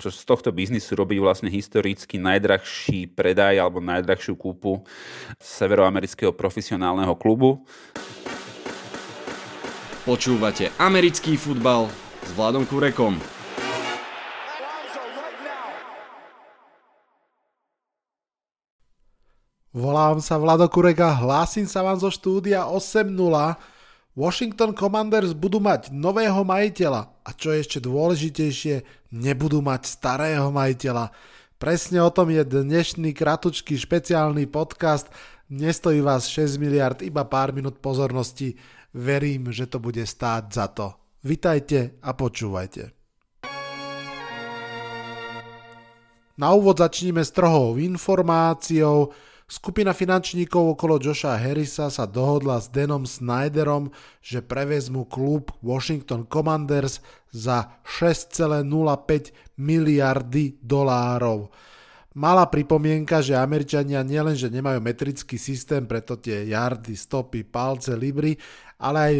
čo z tohto biznisu robí vlastne historicky najdrahší predaj alebo najdrahšiu kúpu severoamerického profesionálneho klubu. Počúvate americký futbal s Vladom Kurekom. Volám sa Vlado Kureka, hlásim sa vám zo štúdia 8.0. Washington Commanders budú mať nového majiteľa a čo je ešte dôležitejšie, nebudú mať starého majiteľa. Presne o tom je dnešný kratučký špeciálny podcast. Nestojí vás 6 miliard, iba pár minút pozornosti. Verím, že to bude stáť za to. Vitajte a počúvajte. Na úvod začníme s trohou informáciou. Skupina finančníkov okolo Josha Harrisa sa dohodla s Denom Snyderom, že prevezmu klub Washington Commanders za 6,05 miliardy dolárov. Malá pripomienka, že Američania nielenže nemajú metrický systém, preto tie jardy, stopy, palce, libry, ale aj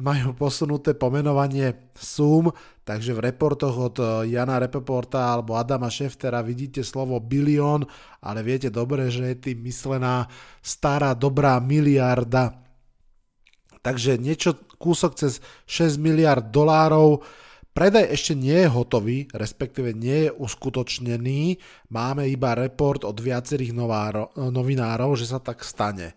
majú posunuté pomenovanie sum, takže v reportoch od eh, Jana Repeporta alebo Adama Šeftera vidíte slovo bilión, ale viete dobre, že je tým myslená stará dobrá miliarda. Takže niečo kúsok cez 6 miliard dolárov. Predaj ešte nie je hotový, respektíve nie je uskutočnený. Máme iba report od viacerých novinárov, že sa tak stane.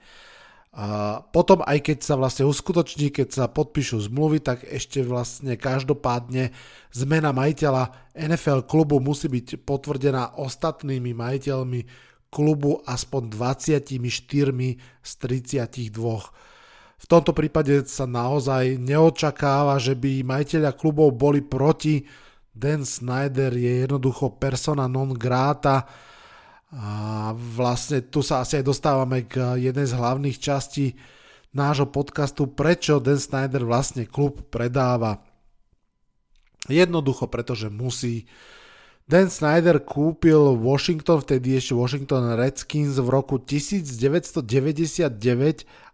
A potom aj keď sa vlastne uskutoční, keď sa podpíšu zmluvy, tak ešte vlastne každopádne zmena majiteľa NFL klubu musí byť potvrdená ostatnými majiteľmi klubu aspoň 24 z 32. V tomto prípade sa naozaj neočakáva, že by majiteľia klubov boli proti. Dan Snyder je jednoducho persona non grata, a vlastne tu sa asi aj dostávame k jednej z hlavných častí nášho podcastu, prečo Dan Snyder vlastne klub predáva. Jednoducho, pretože musí. Dan Snyder kúpil Washington, vtedy ešte Washington Redskins v roku 1999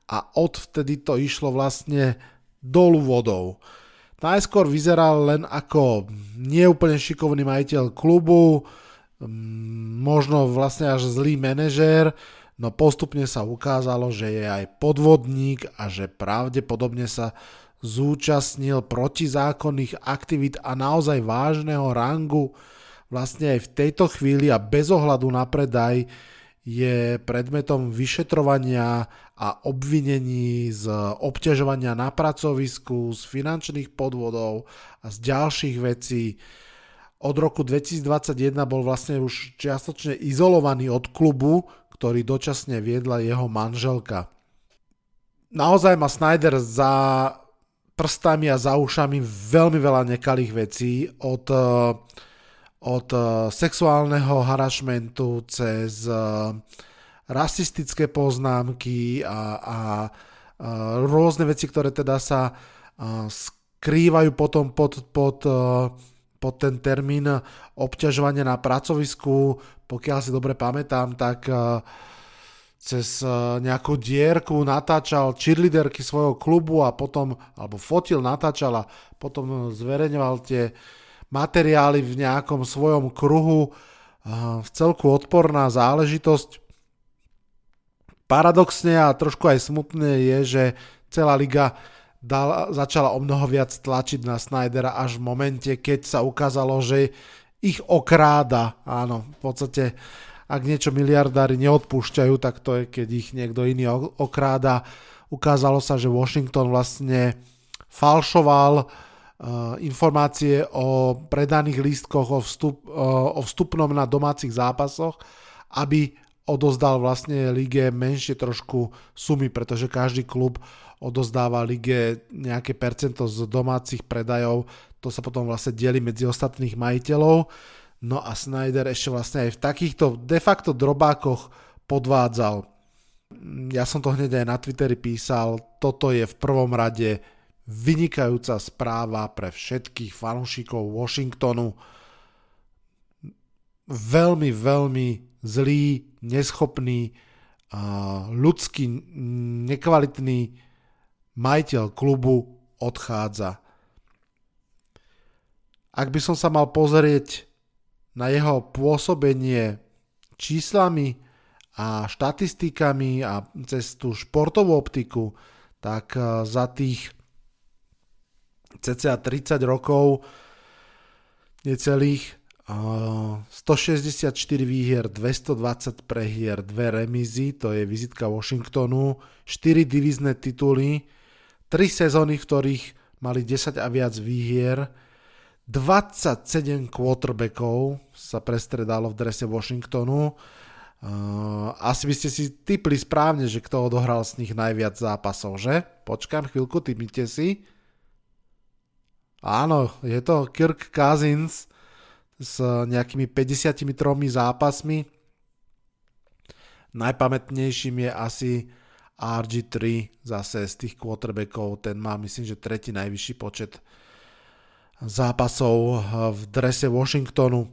a odvtedy to išlo vlastne dolu vodou. Najskôr vyzeral len ako neúplne šikovný majiteľ klubu, možno vlastne až zlý manažér, no postupne sa ukázalo, že je aj podvodník a že pravdepodobne sa zúčastnil protizákonných aktivít a naozaj vážneho rangu. Vlastne aj v tejto chvíli a bez ohľadu na predaj je predmetom vyšetrovania a obvinení z obťažovania na pracovisku, z finančných podvodov a z ďalších vecí od roku 2021 bol vlastne už čiastočne izolovaný od klubu, ktorý dočasne viedla jeho manželka. Naozaj má Snyder za prstami a za ušami veľmi veľa nekalých vecí od, eh, od eh, sexuálneho harašmentu cez eh, rasistické poznámky a, a, rôzne veci, ktoré teda sa skrývajú potom pod, pod pod ten termín obťažovania na pracovisku, pokiaľ si dobre pamätám, tak eh, cez eh, nejakú dierku natáčal cheerleaderky svojho klubu a potom, alebo fotil, natáčal a potom zverejňoval tie materiály v nejakom svojom kruhu. Eh, v celku odporná záležitosť. Paradoxne a trošku aj smutné je, že celá liga dal, začala o mnoho viac tlačiť na Snydera až v momente, keď sa ukázalo, že ich okráda. Áno, v podstate ak niečo miliardári neodpúšťajú, tak to je, keď ich niekto iný okráda. Ukázalo sa, že Washington vlastne falšoval uh, informácie o predaných lístkoch o, vstup, uh, o vstupnom na domácich zápasoch, aby odozdal vlastne lige menšie trošku sumy, pretože každý klub odozdáva lige nejaké percento z domácich predajov, to sa potom vlastne delí medzi ostatných majiteľov. No a Snyder ešte vlastne aj v takýchto de facto drobákoch podvádzal. Ja som to hneď aj na Twitteri písal, toto je v prvom rade vynikajúca správa pre všetkých fanúšikov Washingtonu. Veľmi, veľmi zlý, neschopný, ľudský, nekvalitný majiteľ klubu odchádza. Ak by som sa mal pozrieť na jeho pôsobenie číslami a štatistikami a cez tú športovú optiku, tak e, za tých cca 30 rokov necelých 164 výhier, 220 prehier, 2 remízy, to je vizitka Washingtonu, 4 divizné tituly, 3 sezóny, v ktorých mali 10 a viac výhier, 27 quarterbackov sa prestredalo v drese Washingtonu. asi by ste si typli správne, že kto odohral z nich najviac zápasov, že? Počkám chvíľku, typnite si. Áno, je to Kirk Cousins, s nejakými 53 zápasmi. Najpamätnejším je asi RG3 zase z tých quarterbackov, ten má myslím, že tretí najvyšší počet zápasov v drese Washingtonu.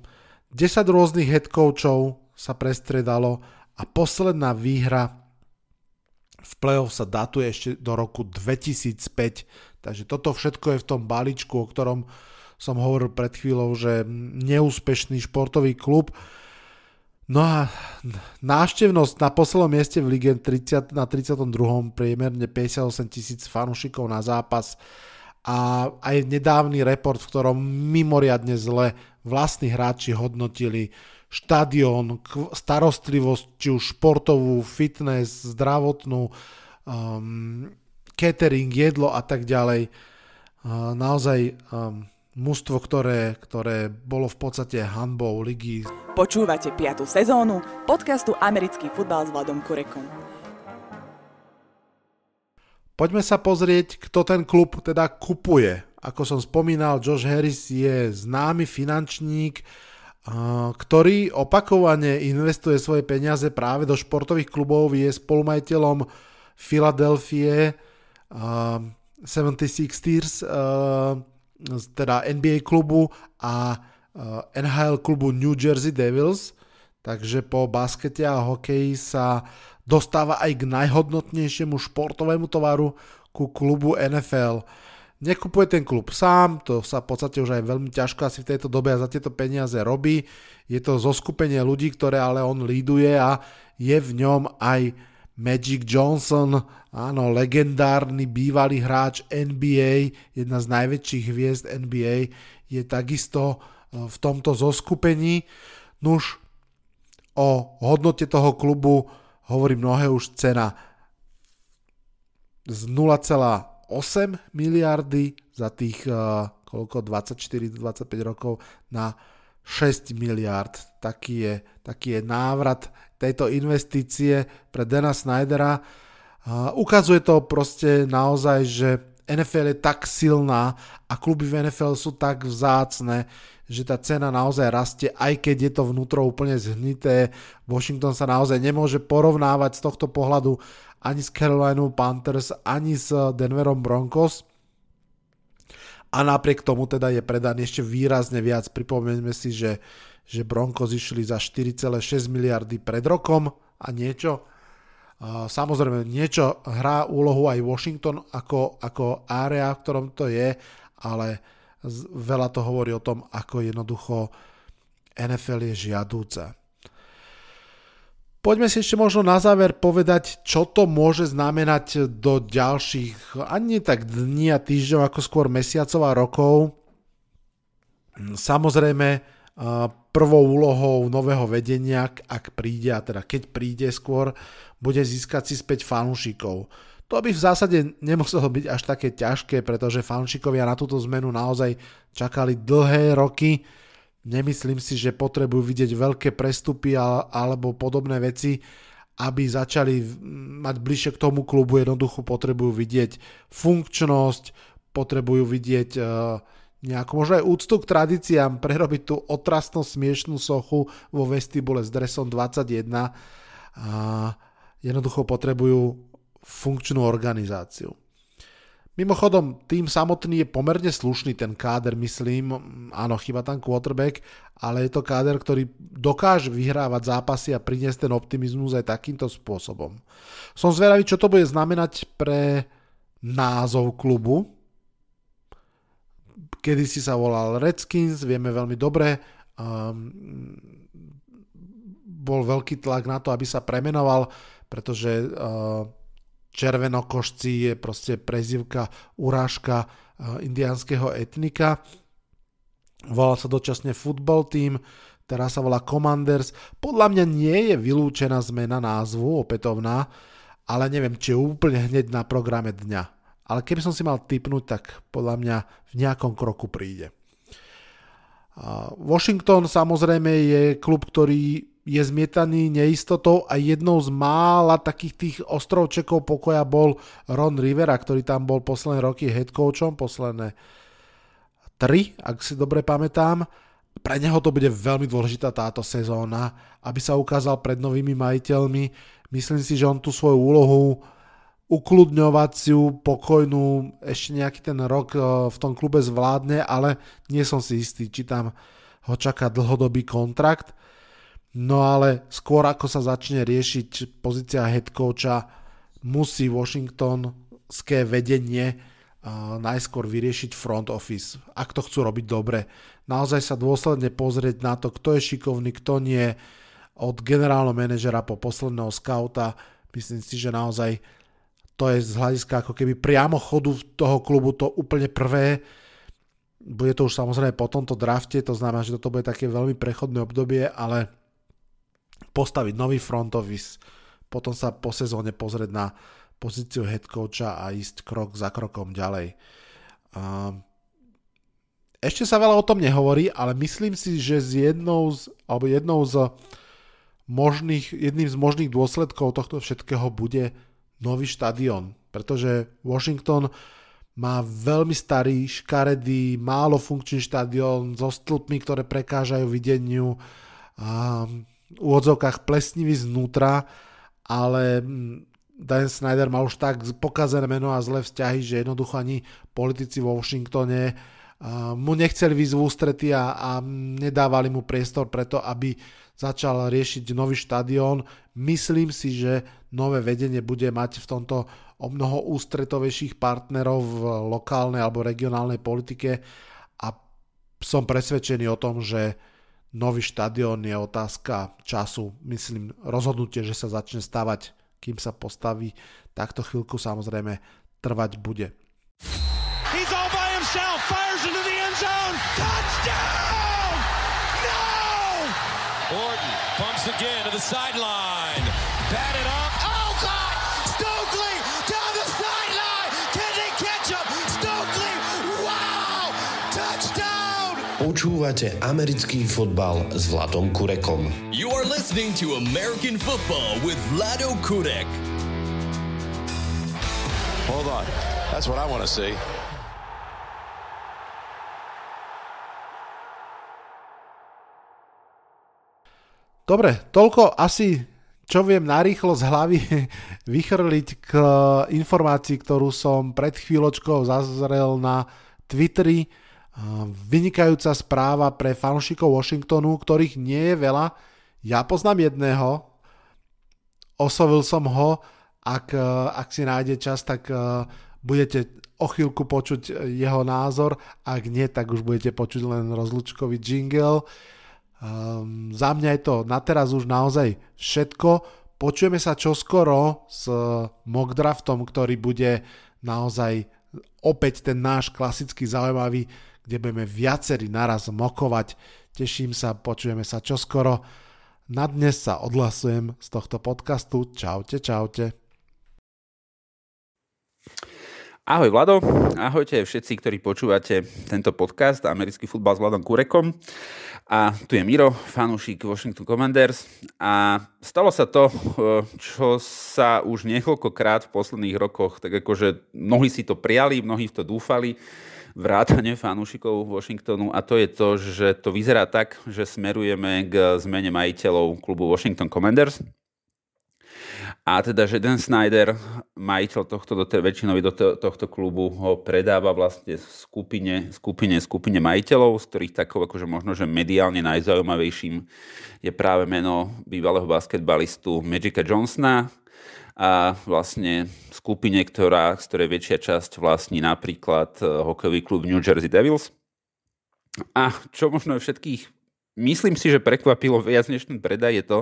10 rôznych head coachov sa prestredalo a posledná výhra v playoff sa datuje ešte do roku 2005. Takže toto všetko je v tom balíčku, o ktorom som hovoril pred chvíľou, že neúspešný športový klub. No a návštevnosť na poslednom mieste v lige 30, na 32. priemerne 58 tisíc fanúšikov na zápas a aj nedávny report, v ktorom mimoriadne zle vlastní hráči hodnotili štadión, starostlivosť, či už športovú, fitness, zdravotnú, um, catering, jedlo a tak ďalej. Uh, naozaj um, mužstvo, ktoré, ktoré bolo v podstate hanbou ligy. Počúvate 5. sezónu podcastu Americký futbal s Vladom Kurekom. Poďme sa pozrieť, kto ten klub teda kupuje. Ako som spomínal, Josh Harris je známy finančník, ktorý opakovane investuje svoje peniaze práve do športových klubov, je spolumajiteľom Philadelphia 76ers, teda NBA klubu a eh, NHL klubu New Jersey Devils, takže po baskete a hokeji sa dostáva aj k najhodnotnejšiemu športovému tovaru ku klubu NFL. Nekupuje ten klub sám, to sa v podstate už aj veľmi ťažko asi v tejto dobe a za tieto peniaze robí. Je to zoskupenie ľudí, ktoré ale on líduje a je v ňom aj Magic Johnson, áno, legendárny bývalý hráč NBA, jedna z najväčších hviezd NBA, je takisto e, v tomto zoskupení. Nuž o hodnote toho klubu hovorí mnohé už cena z 0,8 miliardy za tých uh, koľko 24-25 rokov na 6 miliard. Taký je, taký je návrat tejto investície pre Dana Snydera. Ukazuje to proste naozaj, že NFL je tak silná a kluby v NFL sú tak vzácne, že tá cena naozaj rastie, aj keď je to vnútro úplne zhnité. Washington sa naozaj nemôže porovnávať z tohto pohľadu ani s Carolina Panthers, ani s Denverom Broncos. A napriek tomu teda je predaný ešte výrazne viac. Pripomeňme si, že že Broncos išli za 4,6 miliardy pred rokom a niečo. Samozrejme, niečo hrá úlohu aj Washington ako, ako area, v ktorom to je, ale veľa to hovorí o tom, ako jednoducho NFL je žiadúce. Poďme si ešte možno na záver povedať, čo to môže znamenať do ďalších, ani tak dní a týždňov, ako skôr mesiacov a rokov. Samozrejme, prvou úlohou nového vedenia, ak príde, a teda keď príde skôr, bude získať si späť fanúšikov. To by v zásade nemuselo byť až také ťažké, pretože fanúšikovia na túto zmenu naozaj čakali dlhé roky. Nemyslím si, že potrebujú vidieť veľké prestupy alebo podobné veci, aby začali mať bližšie k tomu klubu. Jednoducho potrebujú vidieť funkčnosť, potrebujú vidieť uh, nejakú možno aj úctu k tradíciám, prerobiť tú otrasno smiešnú sochu vo vestibule s dresom 21 a jednoducho potrebujú funkčnú organizáciu. Mimochodom, tým samotný je pomerne slušný ten káder, myslím. Áno, chyba tam quarterback, ale je to káder, ktorý dokáže vyhrávať zápasy a priniesť ten optimizmus aj takýmto spôsobom. Som zvedavý, čo to bude znamenať pre názov klubu, kedy si sa volal Redskins, vieme veľmi dobre, Um, bol veľký tlak na to, aby sa premenoval, pretože uh, červenokošci je proste prezivka, urážka uh, indiánskeho etnika. Volal sa dočasne football team, teraz sa volá Commanders. Podľa mňa nie je vylúčená zmena názvu opätovná, ale neviem, či je úplne hneď na programe dňa. Ale keby som si mal typnúť, tak podľa mňa v nejakom kroku príde. Washington samozrejme je klub, ktorý je zmietaný neistotou a jednou z mála takých tých ostrovčekov pokoja bol Ron Rivera, ktorý tam bol posledné roky head coachom, posledné tri, ak si dobre pamätám. Pre neho to bude veľmi dôležitá táto sezóna, aby sa ukázal pred novými majiteľmi. Myslím si, že on tú svoju úlohu ukludňovaciu, pokojnú, ešte nejaký ten rok e, v tom klube zvládne, ale nie som si istý, či tam ho čaká dlhodobý kontrakt. No ale skôr ako sa začne riešiť pozícia head coacha, musí Washingtonské vedenie najskôr vyriešiť front office, ak to chcú robiť dobre. Naozaj sa dôsledne pozrieť na to, kto je šikovný, kto nie, od generálneho manažera po posledného skauta. Myslím si, že naozaj to je z hľadiska ako keby priamo chodu toho klubu to úplne prvé. Bude to už samozrejme po tomto drafte, to znamená, že toto bude také veľmi prechodné obdobie, ale postaviť nový front office, potom sa po sezóne pozrieť na pozíciu head coacha a ísť krok za krokom ďalej. Ešte sa veľa o tom nehovorí, ale myslím si, že z jednou z, alebo jednou z možných, jedným z možných dôsledkov tohto všetkého bude nový štadión, pretože Washington má veľmi starý, škaredý, málo funkčný štadión so stĺpmi, ktoré prekážajú videniu, v úvodzovkách plesnivý znútra, ale Dan Snyder má už tak pokazené meno a zlé vzťahy, že jednoducho ani politici vo Washingtone mu nechceli výsť v ústrety a, a nedávali mu priestor preto, aby začal riešiť nový štadión. Myslím si, že nové vedenie bude mať v tomto o mnoho ústretovejších partnerov v lokálnej alebo regionálnej politike a som presvedčený o tom, že nový štadión je otázka času. Myslím, rozhodnutie, že sa začne stavať kým sa postaví, takto chvíľku samozrejme trvať bude. He's all by himself, fires into the end zone, touchdown! No! Orton pumps again to the sideline, Počúvate americký fotbal s Vladom Kurekom. You are listening to American Football with Vlado Kurek. Hold on. That's what I want to see. Dobre, toľko asi, čo viem narýchlo z hlavy vychrliť k informácii, ktorú som pred chvíľočkou zazrel na Twitteri. Vynikajúca správa pre fanúšikov Washingtonu, ktorých nie je veľa, ja poznám jedného, oslovil som ho, ak, eh, ak si nájde čas, tak eh, budete o chvíľku počuť jeho názor, ak nie, tak už budete počuť len rozlučkový jingle. Um, za mňa je to na teraz už naozaj všetko. Počujeme sa čoskoro s mock draftom, ktorý bude naozaj opäť ten náš klasický zaujímavý, kde budeme viacerí naraz mokovať. Teším sa, počujeme sa čoskoro. Na dnes sa odhlasujem z tohto podcastu. Čaute, čaute. Ahoj Vlado, ahojte všetci, ktorí počúvate tento podcast Americký futbal s Vladom Kurekom. A tu je Miro, fanúšik Washington Commanders. A stalo sa to, čo sa už niekoľkokrát v posledných rokoch, tak akože mnohí si to prijali, mnohí v to dúfali, vrátane fanúšikov Washingtonu a to je to, že to vyzerá tak, že smerujeme k zmene majiteľov klubu Washington Commanders. A teda, že Dan Snyder, majiteľ tohto, do väčšinový do tohto klubu, ho predáva vlastne skupine, skupine, skupine majiteľov, z ktorých takov akože možno, že mediálne najzaujímavejším je práve meno bývalého basketbalistu Magica Johnsona, a vlastne skupine, ktorá, z ktorej väčšia časť vlastní napríklad eh, hokejový klub New Jersey Devils. A čo možno všetkých myslím si, že prekvapilo viac než ten predaj je to,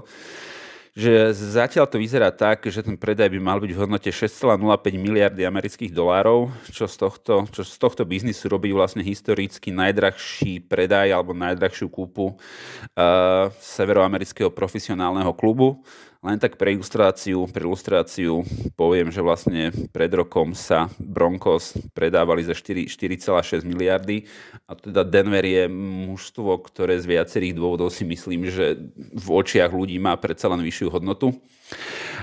že zatiaľ to vyzerá tak, že ten predaj by mal byť v hodnote 6,05 miliardy amerických dolárov, čo z tohto, čo z tohto biznisu robí vlastne historicky najdrahší predaj alebo najdrahšiu kúpu uh, severoamerického profesionálneho klubu. Len tak pre ilustráciu, pre ilustráciu poviem, že vlastne pred rokom sa Broncos predávali za 4,6 miliardy a teda Denver je mužstvo, ktoré z viacerých dôvodov si myslím, že v očiach ľudí má predsa len vyššiu hodnotu.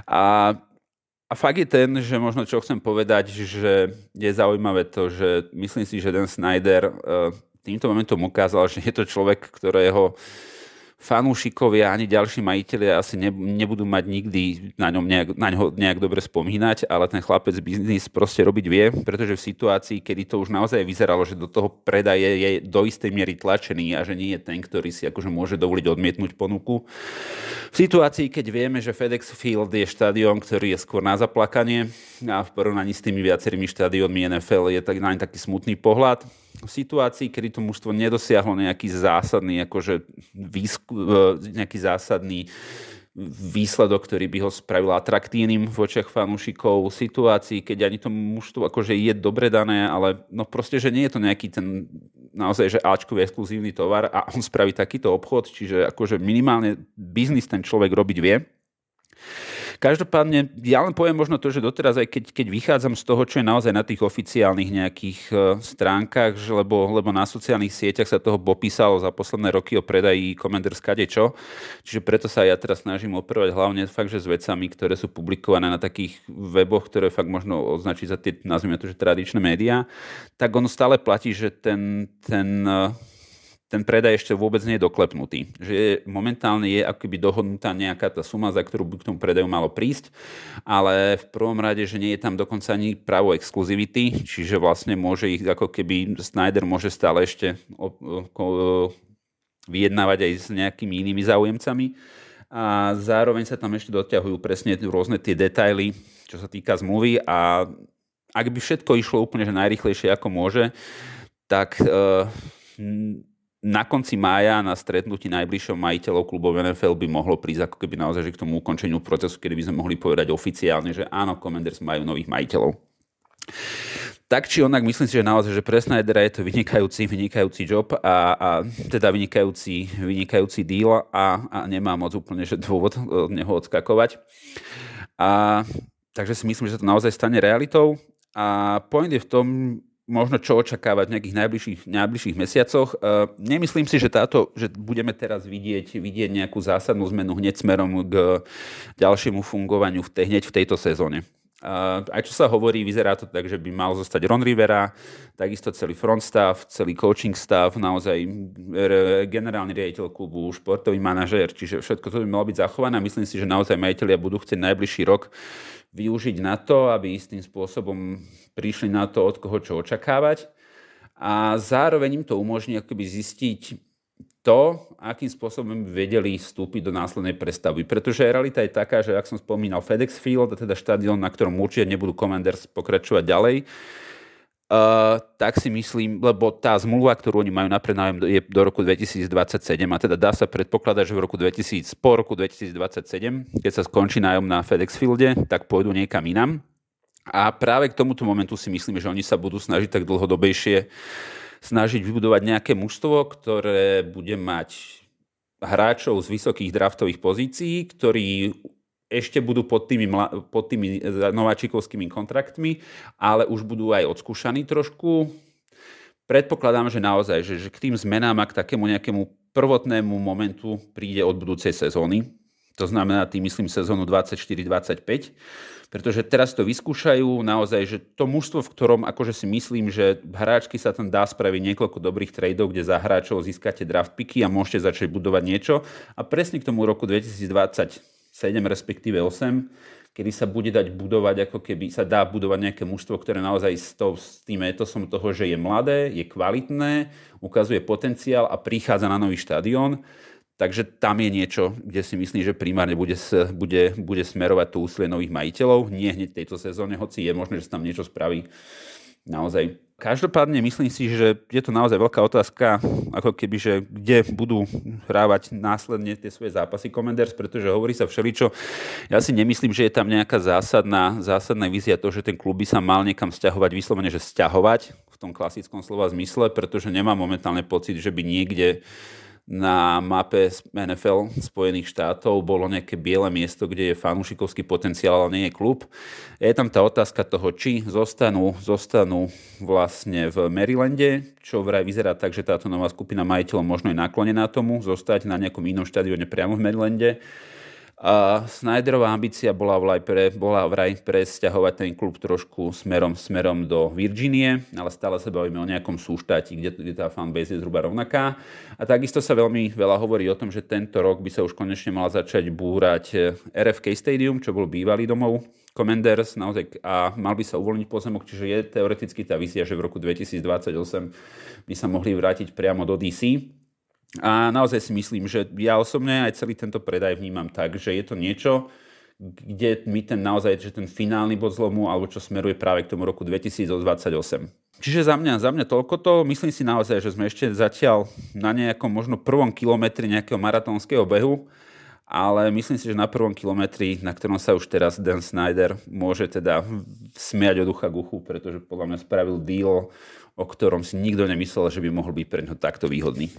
A a fakt je ten, že možno čo chcem povedať, že je zaujímavé to, že myslím si, že Dan Snyder eh, týmto momentom ukázal, že je to človek, ktorého fanúšikovia ani ďalší majiteľi asi ne, nebudú mať nikdy na, ňom nejak, na ňo nejak dobre spomínať, ale ten chlapec biznis proste robiť vie, pretože v situácii, kedy to už naozaj vyzeralo, že do toho predaje je do istej miery tlačený a že nie je ten, ktorý si akože môže dovoliť odmietnúť ponuku. V situácii, keď vieme, že FedEx Field je štadión, ktorý je skôr na zaplakanie a v porovnaní s tými viacerými štadiónmi NFL je tak na taký smutný pohľad, situácii, kedy to mužstvo nedosiahlo nejaký zásadný, akože výsku, e, nejaký zásadný výsledok, ktorý by ho spravil atraktívnym v očiach fanúšikov, v situácii, keď ani to mužstvo akože je dobre dané, ale no proste, že nie je to nejaký ten naozaj, že Ačkový exkluzívny tovar a on spraví takýto obchod, čiže akože minimálne biznis ten človek robiť vie. Každopádne, ja len poviem možno to, že doteraz, aj keď, keď vychádzam z toho, čo je naozaj na tých oficiálnych nejakých uh, stránkach, že lebo, lebo na sociálnych sieťach sa toho popísalo za posledné roky o predaji Commander skade čo. Čiže preto sa ja teraz snažím operovať hlavne fakt, že s vecami, ktoré sú publikované na takých weboch, ktoré fakt možno označiť za tie, nazvime to, že tradičné médiá, tak ono stále platí, že ten, ten uh, ten predaj ešte vôbec nie je doklepnutý. Že momentálne je akoby dohodnutá nejaká tá suma, za ktorú by k tomu predaju malo prísť, ale v prvom rade, že nie je tam dokonca ani právo exkluzivity, čiže vlastne môže ich ako keby Snyder môže stále ešte vyjednávať aj s nejakými inými záujemcami. A zároveň sa tam ešte doťahujú presne rôzne tie detaily, čo sa týka zmluvy a ak by všetko išlo úplne že najrychlejšie ako môže, tak uh, na konci mája na stretnutí najbližšom majiteľov klubov NFL by mohlo prísť ako keby naozaj že k tomu ukončeniu procesu, kedy by sme mohli povedať oficiálne, že áno, Commanders majú nových majiteľov. Tak či onak, myslím si, že naozaj, že pre Snydera je to vynikajúci, vynikajúci job a, a teda vynikajúci, vynikajúci deal a, a nemá moc úplne že dôvod od neho odskakovať. A, takže si myslím, že to naozaj stane realitou. A point je v tom, možno čo očakávať v nejakých najbližších, najbližších mesiacoch. Uh, nemyslím si, že táto, že budeme teraz vidieť, vidieť nejakú zásadnú zmenu hneď smerom k ďalšiemu fungovaniu v tej, hneď v tejto sezóne. Aj čo sa hovorí, vyzerá to tak, že by mal zostať Ron Rivera, takisto celý front staff, celý coaching staff, naozaj generálny riaditeľ klubu, športový manažér, čiže všetko to by malo byť zachované. Myslím si, že naozaj majiteľia budú chcieť najbližší rok využiť na to, aby istým spôsobom prišli na to, od koho čo očakávať. A zároveň im to umožní akoby zistiť to, akým spôsobom vedeli vstúpiť do následnej prestavby. Pretože realita je taká, že ak som spomínal FedEx Field, teda štadión, na ktorom určite nebudú Commanders pokračovať ďalej, Uh, tak si myslím, lebo tá zmluva, ktorú oni majú na prenájom, je do roku 2027 a teda dá sa predpokladať, že v roku 2000, po roku 2027, keď sa skončí nájom na FedEx Fielde, tak pôjdu niekam inam. A práve k tomuto momentu si myslím, že oni sa budú snažiť tak dlhodobejšie snažiť vybudovať nejaké mužstvo, ktoré bude mať hráčov z vysokých draftových pozícií, ktorí ešte budú pod tými, pod tými nováčikovskými kontraktmi, ale už budú aj odskúšaní trošku. Predpokladám, že naozaj, že, že k tým zmenám a k takému nejakému prvotnému momentu príde od budúcej sezóny. To znamená, tým myslím sezónu 24-25, pretože teraz to vyskúšajú naozaj, že to mužstvo, v ktorom akože si myslím, že hráčky sa tam dá spraviť niekoľko dobrých tradeov, kde za hráčov získate draft picky a môžete začať budovať niečo. A presne k tomu roku 2020 7, respektíve 8, kedy sa bude dať budovať, ako keby sa dá budovať nejaké mužstvo, ktoré naozaj s, to, s tým etosom toho, že je mladé, je kvalitné, ukazuje potenciál a prichádza na nový štadión. Takže tam je niečo, kde si myslím, že primárne bude, bude, bude smerovať to úsilie nových majiteľov. Nie hneď tejto sezóne, hoci je možné, že sa tam niečo spraví naozaj Každopádne myslím si, že je to naozaj veľká otázka, ako keby, že kde budú hrávať následne tie svoje zápasy Commanders, pretože hovorí sa všeličo. Ja si nemyslím, že je tam nejaká zásadná, zásadná vízia to, že ten klub by sa mal niekam stiahovať, vyslovene, že stiahovať v tom klasickom slova zmysle, pretože nemám momentálne pocit, že by niekde na mape NFL Spojených štátov bolo nejaké biele miesto, kde je fanúšikovský potenciál, ale nie je klub. Je tam tá otázka toho, či zostanú, zostanú vlastne v Marylande, čo vraj vyzerá tak, že táto nová skupina majiteľov možno je naklonená tomu, zostať na nejakom inom štadióne priamo v Marylande a Snyderová ambícia bola vraj, pre, bola vraj presťahovať ten klub trošku smerom, smerom do Virginie, ale stále sa bavíme o nejakom súštáti, kde, kde tá fanbase je zhruba rovnaká. A takisto sa veľmi veľa hovorí o tom, že tento rok by sa už konečne mal začať búrať eh, RFK Stadium, čo bol bývalý domov Commanders naozaj, a mal by sa uvoľniť pozemok, čiže je teoreticky tá vízia, že v roku 2028 by sa mohli vrátiť priamo do DC. A naozaj si myslím, že ja osobne aj celý tento predaj vnímam tak, že je to niečo, kde mi ten naozaj, že ten finálny bod zlomu, alebo čo smeruje práve k tomu roku 2028. Čiže za mňa, za mňa toľko to. Myslím si naozaj, že sme ešte zatiaľ na nejakom možno prvom kilometri nejakého maratónskeho behu, ale myslím si, že na prvom kilometri, na ktorom sa už teraz Dan Snyder môže teda smiať od ucha k uchu, pretože podľa mňa spravil deal, o ktorom si nikto nemyslel, že by mohol byť pre neho takto výhodný.